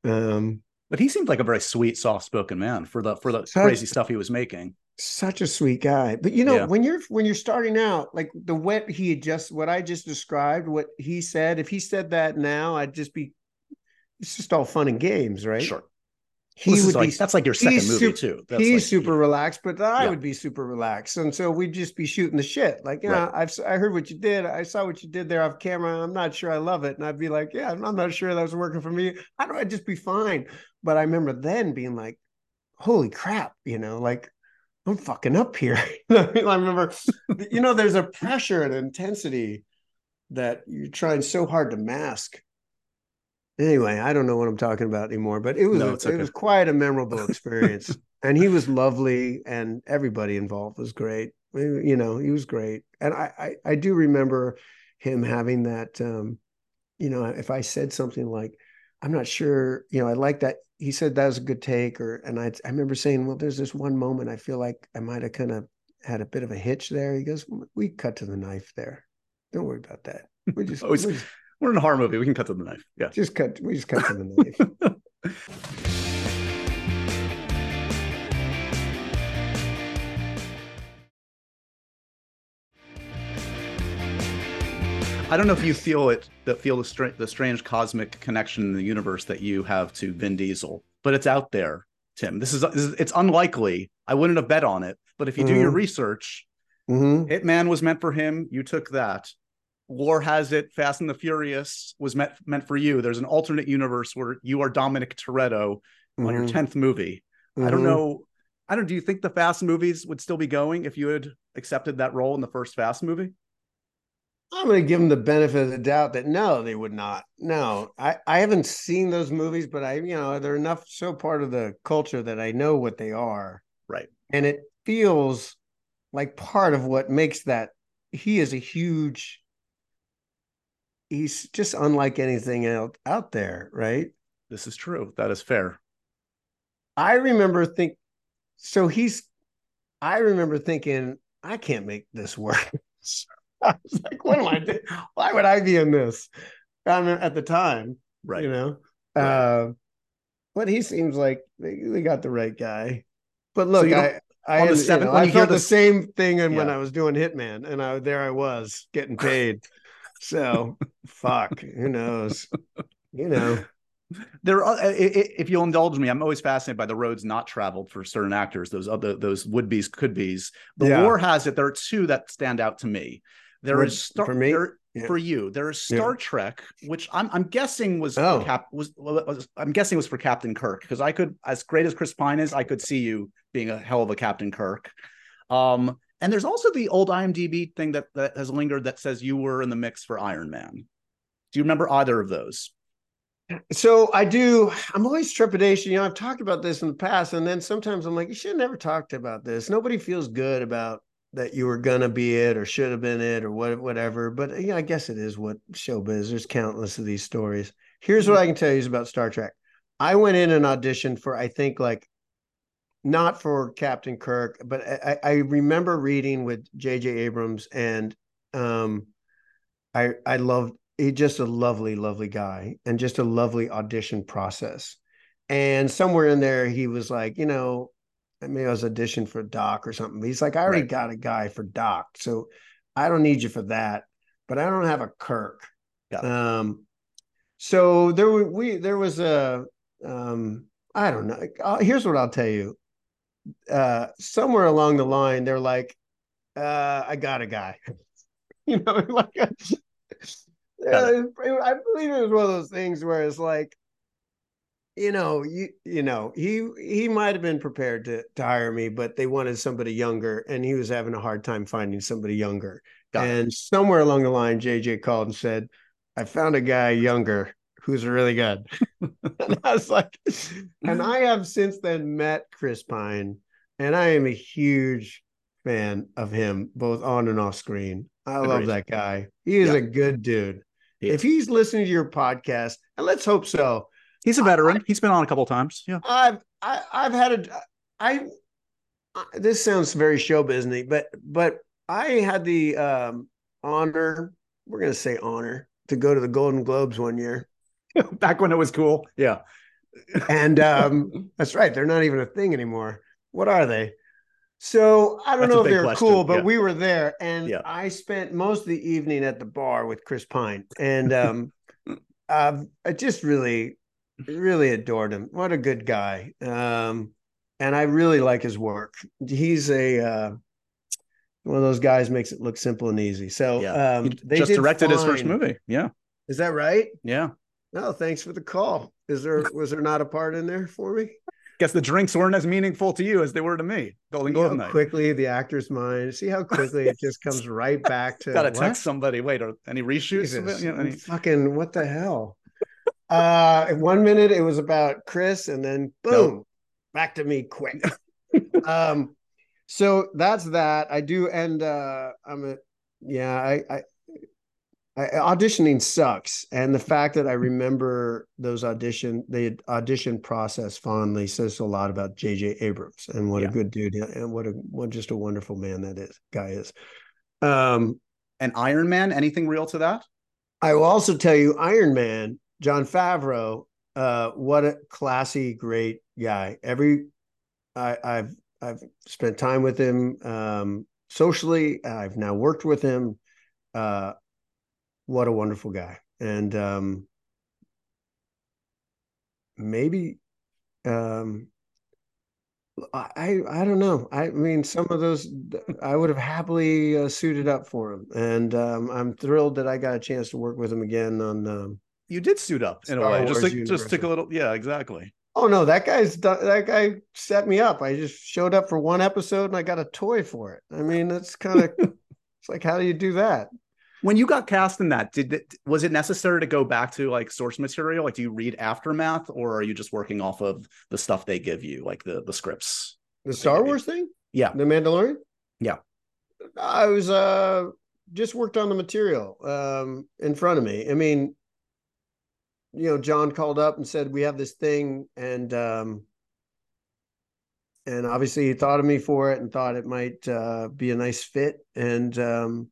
Um, But he seemed like a very sweet, soft-spoken man for the for the Such- crazy stuff he was making. such a sweet guy but you know Yeah. when you're when you're starting out like the what he had just what i just described what he said if he said that now i'd just be it's just all fun and games right Sure. He would like, be that's like your second movie sup- too. That's he's like- super relaxed, but I Yeah. would be super relaxed, and so we'd just be shooting the shit. Like, you Right. know, I've I heard what you did. I saw what you did there off camera. I'm not sure I love it, and I'd be like, yeah, I'm not sure that was working for me. I don't. I'd just be fine. But I remember then being like, holy crap, you know, like I'm fucking up here. I remember, you know, there's a pressure and intensity that you're trying so hard to mask. Anyway, I don't know what I'm talking about anymore, but it was No, a- it's it was quite a memorable experience, and he was lovely, and everybody involved was great. You know, he was great, and I I, I do remember him having that. Um, you know, if I said something like, "I'm not sure," you know, I like that. He said that was a good take, or and I I remember saying, "Well, there's this one moment I feel like I might have kind of had a bit of a hitch there." He goes, "We cut to the knife there. Don't worry about that. We just, Oh, it's- we just We're in a horror movie. We can cut to the knife. Yeah. just cut. We just cut to the knife." I don't know if you feel it, that feel the, stra- the strange cosmic connection in the universe that you have to Vin Diesel, but it's out there, Tim. This is, it's unlikely. I wouldn't have bet on it, but if you do your Mhm. research, hmm Hitman was meant for him. You took that. Lore has it. Fast and the Furious was meant meant for you. There's an alternate universe where you are Dominic Toretto on your Mhm. tenth movie. I don't Mhm. know. I don't. Do you think the Fast movies would still be going if you had accepted that role in the first Fast movie? I'm going to give them the benefit of the doubt that no, they would not. No, I, I haven't seen those movies, but I, you know, they're enough so part of the culture that I know what they are. Right. And it feels like part of what makes that he is a huge, he's just unlike anything else out there. Right. This is true. That is fair. I remember think so he's I remember thinking, I can't make this work. I was like, what am I doing? Why would I be in this? I mean, at the time, Right. you know. Right. Uh, but he seems like they, they got the right guy. But look, you don't- I I, the you know, I felt the this- same thing and when I was doing Hitman, and I there I was getting paid. So fuck, who knows? You know. There, are, i- if you'll indulge me, I'm always fascinated by the roads not traveled for certain actors. Those other, those would be's, could be's. The Yeah. war has it. There are two that stand out to me. There For- is Star, for me? there- Yeah. for you. There is Yeah. Star Trek, which I'm I'm guessing was Oh. Cap was, was I'm guessing was for Captain Kirk because I could, as great as Chris Pine is, I could see you being a hell of a Captain Kirk. Um, and there's also the old IMDb thing that that has lingered that says you were in the mix for Iron Man. Do you remember either of those? So I do. I'm always trepidation. You know, I've talked about this in the past, and then sometimes I'm like, you should have never talked about this. Nobody feels good about that you were gonna be it or should have been it or what, whatever. But yeah, I guess it is what showbiz. There's countless of these stories. Here's what mm-hmm. I can tell you is about Star Trek. I went in and auditioned for, I think, like not for Captain Kirk, but I, I remember reading with J.J. Abrams, and um, I I loved he's just a lovely, lovely guy and just a lovely audition process. And somewhere in there, he was like, you know, I maybe I was auditioned for Doc or something. He's like, I already Right. got a guy for Doc, so I don't need you for that. But I don't have a Kirk. It. Um, so there were we there was a um, I don't know. Uh, here's what I'll tell you. Uh, somewhere along the line, they're like, uh, I got a guy. you know, like uh, I believe it was one of those things where it's like, you know, you you know, he he might have been prepared to to hire me, but they wanted somebody younger, and he was having a hard time finding somebody younger. Got it. and somewhere along the line, JJ called and said, "I found a guy younger who's really good." and I was like, and I have since then met Chris Pine, and I am a huge fan of him, both on and off screen. I love that guy. He is Yeah. a good dude. He If he's listening to your podcast, and let's hope so, He's a veteran. He's been on a couple times. Yeah. I've I, I've had a I. I- This sounds very show businessy, but but I had the um, honor. We're gonna say honor to go to the Golden Globes one year, Back when it was cool. Yeah. and um, that's right. They're not even a thing anymore. What are they? So I don't That's know if they're question, cool, but yeah. we were there, and Yeah. I spent most of the evening at the bar with Chris Pine, and um, uh, I just really really adored him. What a good guy. Um, and I really like his work. He's a uh, one of those guys makes it look simple and easy. So Yeah. um, He they just directed his first movie. Yeah. Is that right? Yeah. No, thanks for the call. Is there was there not a part in there for me? Guess the drinks weren't as meaningful to you as they were to me. Golden Globe night. quickly the actor's mind. See how quickly it just comes right back to Got to text somebody. Wait, are any reshoots? Jesus, You know, any- fucking what the hell? Uh, one minute it was about Chris, and then boom, back to me quick. um, so that's that. I do, and uh, I'm a yeah. I, I, I auditioning sucks, and the fact that I remember those audition the audition process fondly says a lot about J.J. Abrams and what Yeah. a good dude and what a what just a wonderful man that is guy is. Um, and Iron Man, anything real to that? I will also tell you, Iron Man, Jon Favreau, uh, what a classy, great guy. Every I, I've I've spent time with him um, socially. I've now worked with him. Uh, what a wonderful guy, and um, maybe um, I I don't know. I mean, some of those I would have happily uh, suited up for him, and um, I'm thrilled that I got a chance to work with him again on. Um, You did suit up in a Star way. Just Wars like, just took a little. Yeah, exactly. oh no, that guy's done, that guy set me up. I just showed up for one episode and I got a toy for it. I mean, that's kind of it's like how do you do that? When you got cast in that, did it, was it necessary to go back to like source material? Like, do you read aftermath, or are you just working off of the stuff they give you, like the the scripts? The Star Wars thing, Yeah, the Mandalorian. Yeah. I was uh just worked on the material um in front of me. I mean, you know, Jon called up and said we have this thing, and um and obviously he thought of me for it and thought it might uh be a nice fit, and um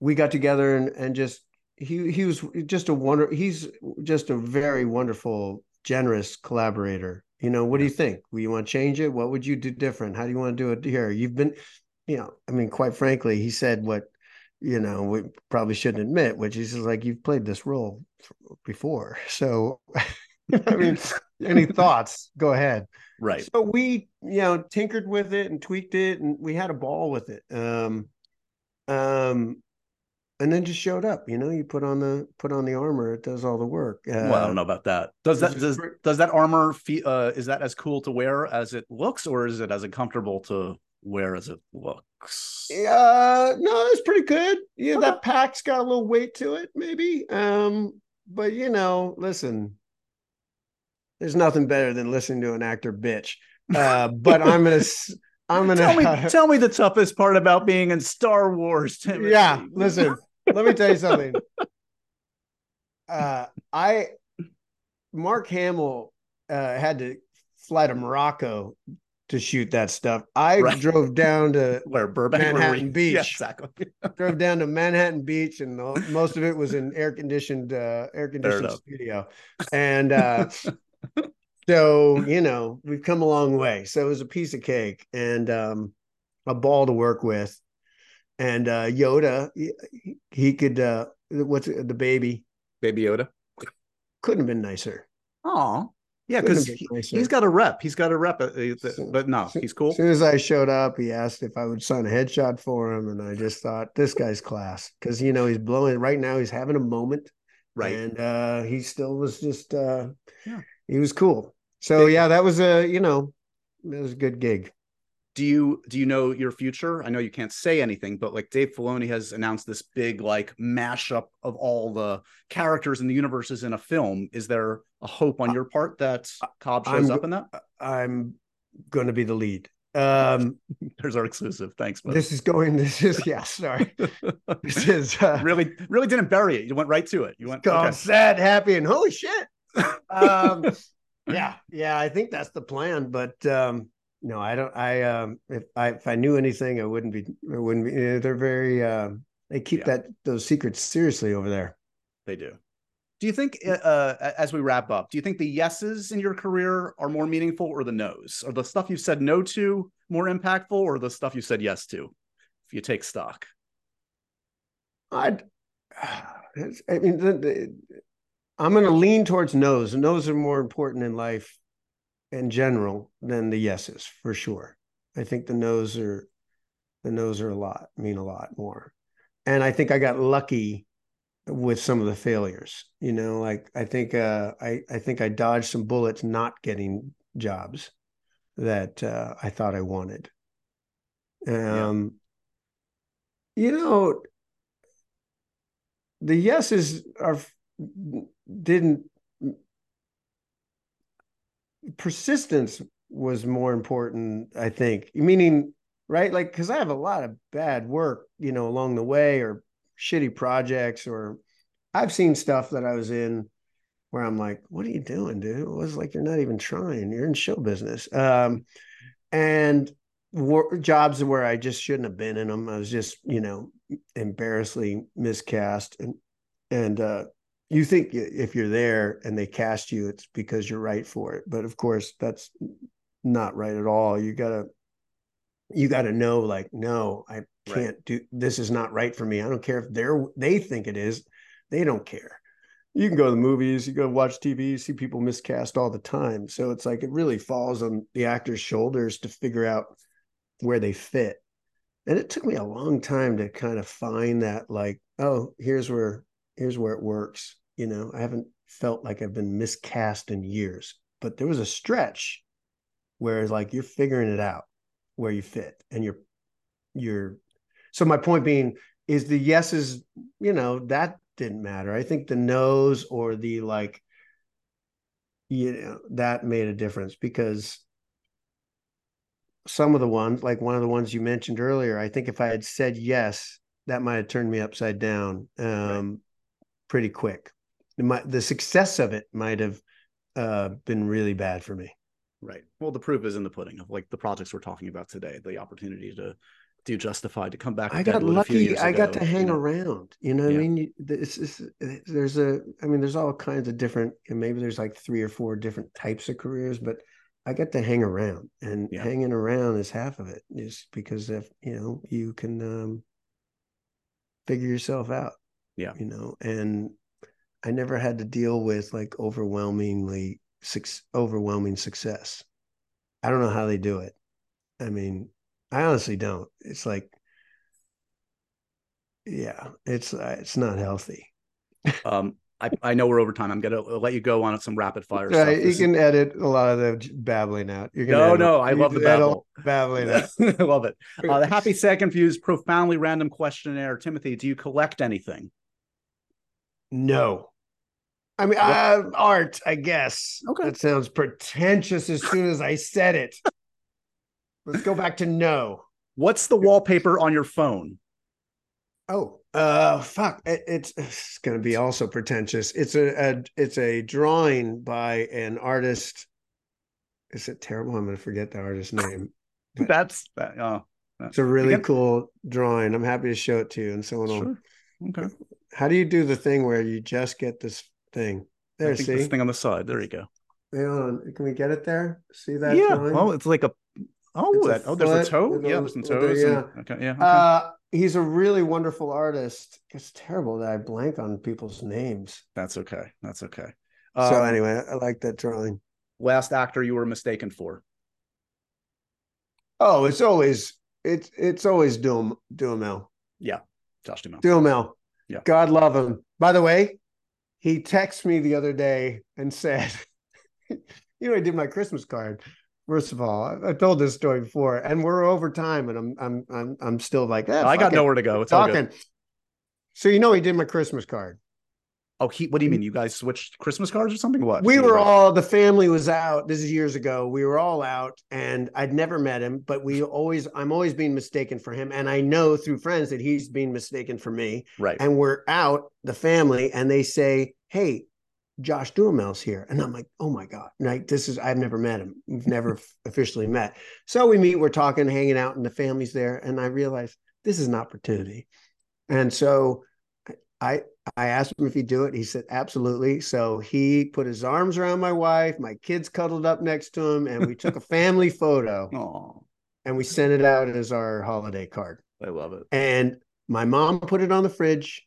we got together and and just he he was just a wonder. He's just a very wonderful, generous collaborator. You know, what do you think? Will you want to change it? What would you do different? How do you want to do it here? You've been, you know, I mean, quite frankly, he said what, you know, we probably shouldn't admit, which is like you've played this role before. So, I mean, any thoughts? Go ahead. right. So we, you know, tinkered with it and tweaked it, and we had a ball with it. Um, um, and then just showed up. You know, you put on the put on the armor, it does all the work. Uh, well, I don't know about that. Does that does great. does that armor feel? uh is that as cool to wear as it looks, or is it as uncomfortable to wear as it looks? Uh, no, it's pretty good. Yeah, Okay. that pack's got a little weight to it, maybe. Um, but you know, listen, there's nothing better than listening to an actor bitch. Uh, but I'm gonna, s- I'm gonna. tell me tell me the toughest part about being in Star Wars. Timothy. yeah, listen. Let me tell you something. Uh, I, Mark Hamill, uh, had to fly to Morocco to shoot that stuff. I Right. drove down to Where Burbank, Manhattan we- Beach. Yeah, exactly. drove down to Manhattan Beach, and the- most of it was in air conditioned, uh, air conditioned studio. And uh, so, you know, we've come a long way. So it was a piece of cake and um, a ball to work with. And uh, Yoda, he, he could, uh, what's the baby Baby Yoda. couldn't have been nicer. Oh, yeah, because he, has got a rep. He's got a rep. uh, uh, But no, he's cool. As soon as I showed up, he asked if I would sign a headshot for him, and I just thought this guy's class because you know he's blowing right now. He's having a moment, Right. And uh, he still was just, uh, Yeah. he was cool. So yeah, that was a you know, it was a good gig. Do you do you know your future? I know you can't say anything, but like Dave Filoni has announced this big like mashup of all the characters and the universes in a film. Is there a hope on your part that Cobb shows I'm- up in that? I'm going to be the lead. Um, There's our exclusive. Thanks, bud. this is going. This is yeah. Sorry, this is uh, really, really didn't bury it. You went right to it. You went. Okay. sad, happy, and holy shit. um, yeah, yeah, I think that's the plan. But um, no, I don't. I um, if I if I knew anything, I wouldn't be. I wouldn't be. They're very. Uh, they keep Yeah. that those secrets seriously over there. They do. Do you think, uh, uh, as we wrap up, do you think the yeses in your career are more meaningful or the nos? Are the stuff you said no to more impactful or the stuff you said yes to? If you take stock. I'd. I mean, the, the, I'm going to lean towards no's. No's are more important in life in general than the yeses for sure. I think the no's are the no's are a lot, mean a lot more. And I think I got lucky with some of the failures. You know, like I think uh I I think I dodged some bullets not getting jobs that uh I thought I wanted. Um you know the yeses are didn't persistence was more important i think. Meaning right like because i have a lot of bad work you know along the way or shitty projects or i've seen stuff that i was in where i'm like what are you doing dude? It was like you're not even trying. You're in show business. Um and jobs where i just shouldn't have been in them i was just you know embarrassingly miscast and and uh you think if you're there and they cast you it's because you're right for it but of course that's not right at all. You gotta you gotta know like no i can't right. do this is not right for me. I don't care if they're they think it is they don't care. You can go to the movies you go watch tv you see people miscast all the time so it's like it really falls on the actor's shoulders to figure out where they fit. And it took me a long time to kind of find that like oh here's where here's where it works you know i haven't felt like i've been miscast in years but there was a stretch where it's like you're figuring it out where you fit and you're you're so my point being is the yeses you know that didn't matter i think the no's or the like you know that made a difference because some of the ones like one of the ones you mentioned earlier i think if i had said yes that might have turned me upside down um. Pretty quick my, the success of it might have uh, been really bad for me. Right. Well, the proof is in the pudding of like the projects we're talking about today, the opportunity to do justified to come back. I got lucky. I got to hang you know? around. You know what yeah. I mean? This is there's a. I mean, there's all kinds of different. And maybe there's like three or four different types of careers, but I got to hang around, and yeah. hanging around is half of it. Is because if you know you can um, figure yourself out. Yeah. You know, and I never had to deal with like overwhelmingly six overwhelming success. I don't know how they do it. I mean, I honestly don't. It's like, yeah, it's uh, it's not healthy. um, I, I know we're over time. I'm gonna let you go on some rapid fire. Right, stuff. you can is... edit a lot of the babbling out. You can no, no, I love the babble. babbling out. I love it. Uh, the Happy Second Fuse profoundly random questionnaire. Timothy, do you collect anything? No. I mean, uh, art, I guess. Okay. That sounds pretentious as soon as I said it. Let's go back to no. What's the wallpaper on your phone? Oh, uh, fuck! It, it's it's going to be also pretentious. It's a, a it's a drawing by an artist. Is it terrible? I'm going to forget the artist's name. That's that. Oh, it's a really cool drawing. I'm happy to show it to you, and someone sure. will. Okay. How do you do the thing where you just get this thing? There, see this thing on the side. There you go. Hang on. Can we get it there? See that? Yeah. Drawing? Well, it's like a. Oh, that, oh, there's a toe. Yeah, there's some toes. yeah. And, okay. Yeah. Okay. Uh, he's a really wonderful artist. It's terrible that I blank on people's names. That's okay. That's okay. Um, so anyway, I like that drawing. Last actor you were mistaken for. Oh, it's always it's it's always Duham Duhamel. Yeah, Josh Duhamel. Duhamel. Yeah. God love him. By the way, he texted me the other day and said, "You know, I did my Christmas card." First of all, I, told this story before, and we're over time, and I'm I'm I'm I'm still like, eh, I got it. nowhere to go. It's talking. So you know, he did my Christmas card. Oh, he. What do you mean? You guys switched Christmas cards or something? What? We were all the family was out. This is years ago. We were all out, and I'd never met him, but we always. I'm always being mistaken for him, and I know through friends that he's being mistaken for me. Right. And we're out, the family, and they say, "Hey, Josh Duhamel's here," and I'm like, "Oh my god!" Like this is. I've never met him. We've never officially met. So we meet. We're talking, hanging out, and the family's there, and I realize this is an opportunity, and so I I asked him if he'd do it. He said, absolutely. So he put his arms around my wife. My kids cuddled up next to him, and we took a family photo. Aww. And we sent it out as our holiday card. I love it. And my mom put it on the fridge.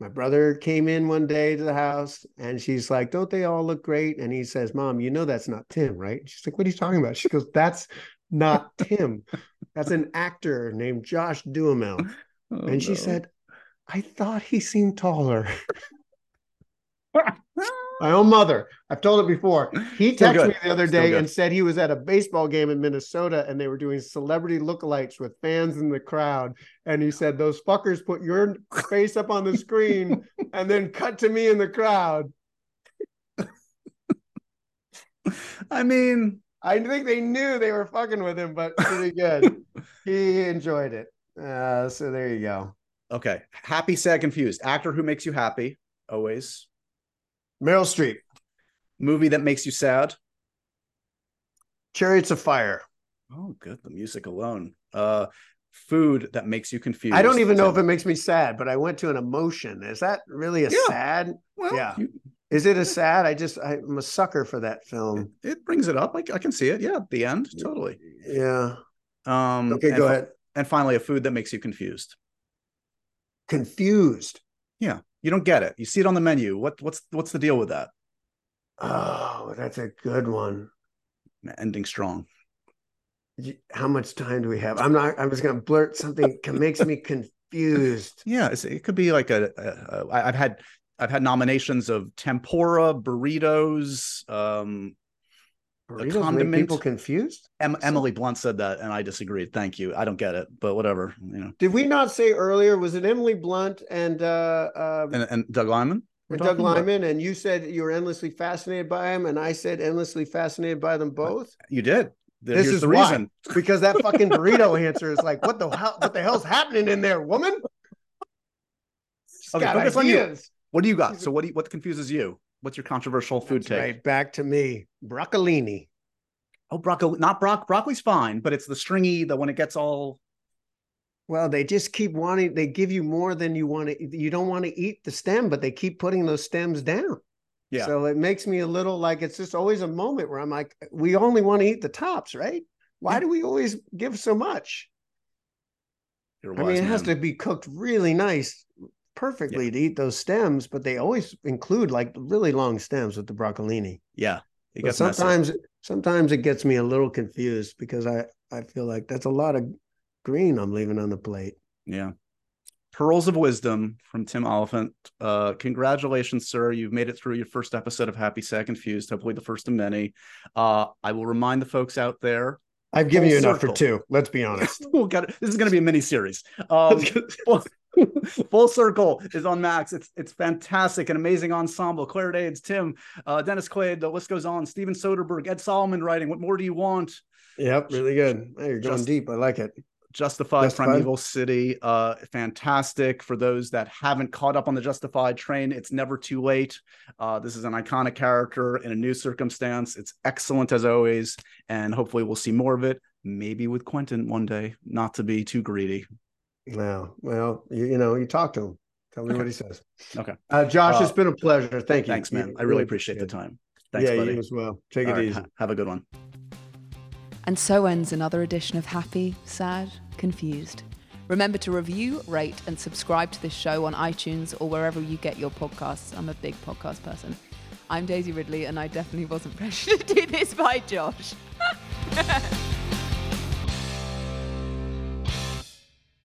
my brother came in one day to the house and she's like, Don't they all look great? And he says, Mom, you know that's not Tim, right? She's like, What are you talking about? She goes, That's not Tim. That's an actor named Josh Duhamel. Oh, and she no. said, I thought he seemed taller. My own mother. I've told it before. He texted me the other day and said he was at a baseball game in Minnesota and they were doing celebrity lookalikes with fans in the crowd. And he said, Those fuckers put your face up on the screen and then cut to me in the crowd. I mean, I think they knew they were fucking with him, but pretty good. he enjoyed it. Uh, so there you go. Okay. Happy, sad, confused. Actor who makes you happy, always. Meryl Streep, Movie that makes you sad. Chariots of Fire. Oh, good. The music alone. Uh, food that makes you confused. I don't even know if it makes me sad, but I went to an emotion. Is that really a Yeah. sad? Well, yeah. you- Is it a sad? I just I'm a sucker for that film. it brings it up. I, I can see it. Yeah, at the end, totally. Yeah. Um, Okay, go ahead. And finally, a food that makes you confused. Confused. Yeah, you don't get it. You see it on the menu. What what's what's the deal with that? Oh, that's a good one. Ending strong. How much time do we have? I'm not. I'm just gonna blurt something makes me confused. Yeah, it's, it could be like a. a, a I've had I've had nominations of tempura, burritos. Um, Burritos make condiment. people confused. em, Emily Blunt said that, and I disagreed. Thank you. I don't get it, but whatever. You know. Did we not say earlier? Was it Emily Blunt and uh, uh, And, and Doug Liman. and Doug talking about? Liman? And you said you were endlessly fascinated by him, and I said endlessly fascinated by them both. You did. There- This is the why. reason. because that fucking burrito answer is like, what the hell? What the hell's happening in there, woman? She's Okay, focus on you. What do you got? So what do you, what confuses you? What's your controversial food That's take? Right back to me, broccolini. Oh, broccoli, not brock. Broccoli's fine, but it's the stringy, the when it gets all. Well, they just keep wanting. They give you more than you want to. You don't want to eat the stem, but they keep putting those stems down. Yeah. So it makes me a little like it's just always a moment where I'm like, we only want to eat the tops, right? Why Yeah. do we always give so much? I mean, it has to be cooked really nice, perfectly to eat those stems, but they always include like really long stems with the broccolini. Yeah, But messy. sometimes, sometimes it gets me a little confused because I I feel like that's a lot of green I'm leaving on the plate. Yeah. Pearls of wisdom from Tim Olyphant. Uh, congratulations, sir. You've made it through your first episode of Happy Sad Confused, hopefully the first of many. Uh, I will remind the folks out there. I've given you enough for two. Let's be honest. we'll get it. This is going to be a mini series. Um, Full Circle is on Max. It's it's fantastic, an amazing ensemble. Claire Danes, Tim, uh, Dennis Quaid. The list goes on. Steven Soderbergh, Ed Solomon writing. What more do you want? yep, really good. Hey, you're going Just- deep. I like it. Justified, Justified. Primeval City, uh, fantastic. For those that haven't caught up on the Justified train, it's never too late. Uh, this is an iconic character in a new circumstance. It's excellent as always, and hopefully we'll see more of it. Maybe with Quentin one day, not to be too greedy. Wow. Well, you, you know, you talk to him. Tell me Okay. what he says. Okay. Uh, Josh, Uh, it's been a pleasure. Thank you. Thanks, man. I really appreciate the time. Thanks, yeah, buddy. you as well. Take All it right, easy. ha- have a good one. And so ends another edition of Happy, Sad, Confused. Remember to review, rate, and subscribe to this show on iTunes or wherever you get your podcasts. I'm a big podcast person. I'm Daisy Ridley, and I definitely wasn't pressured to do this by Josh.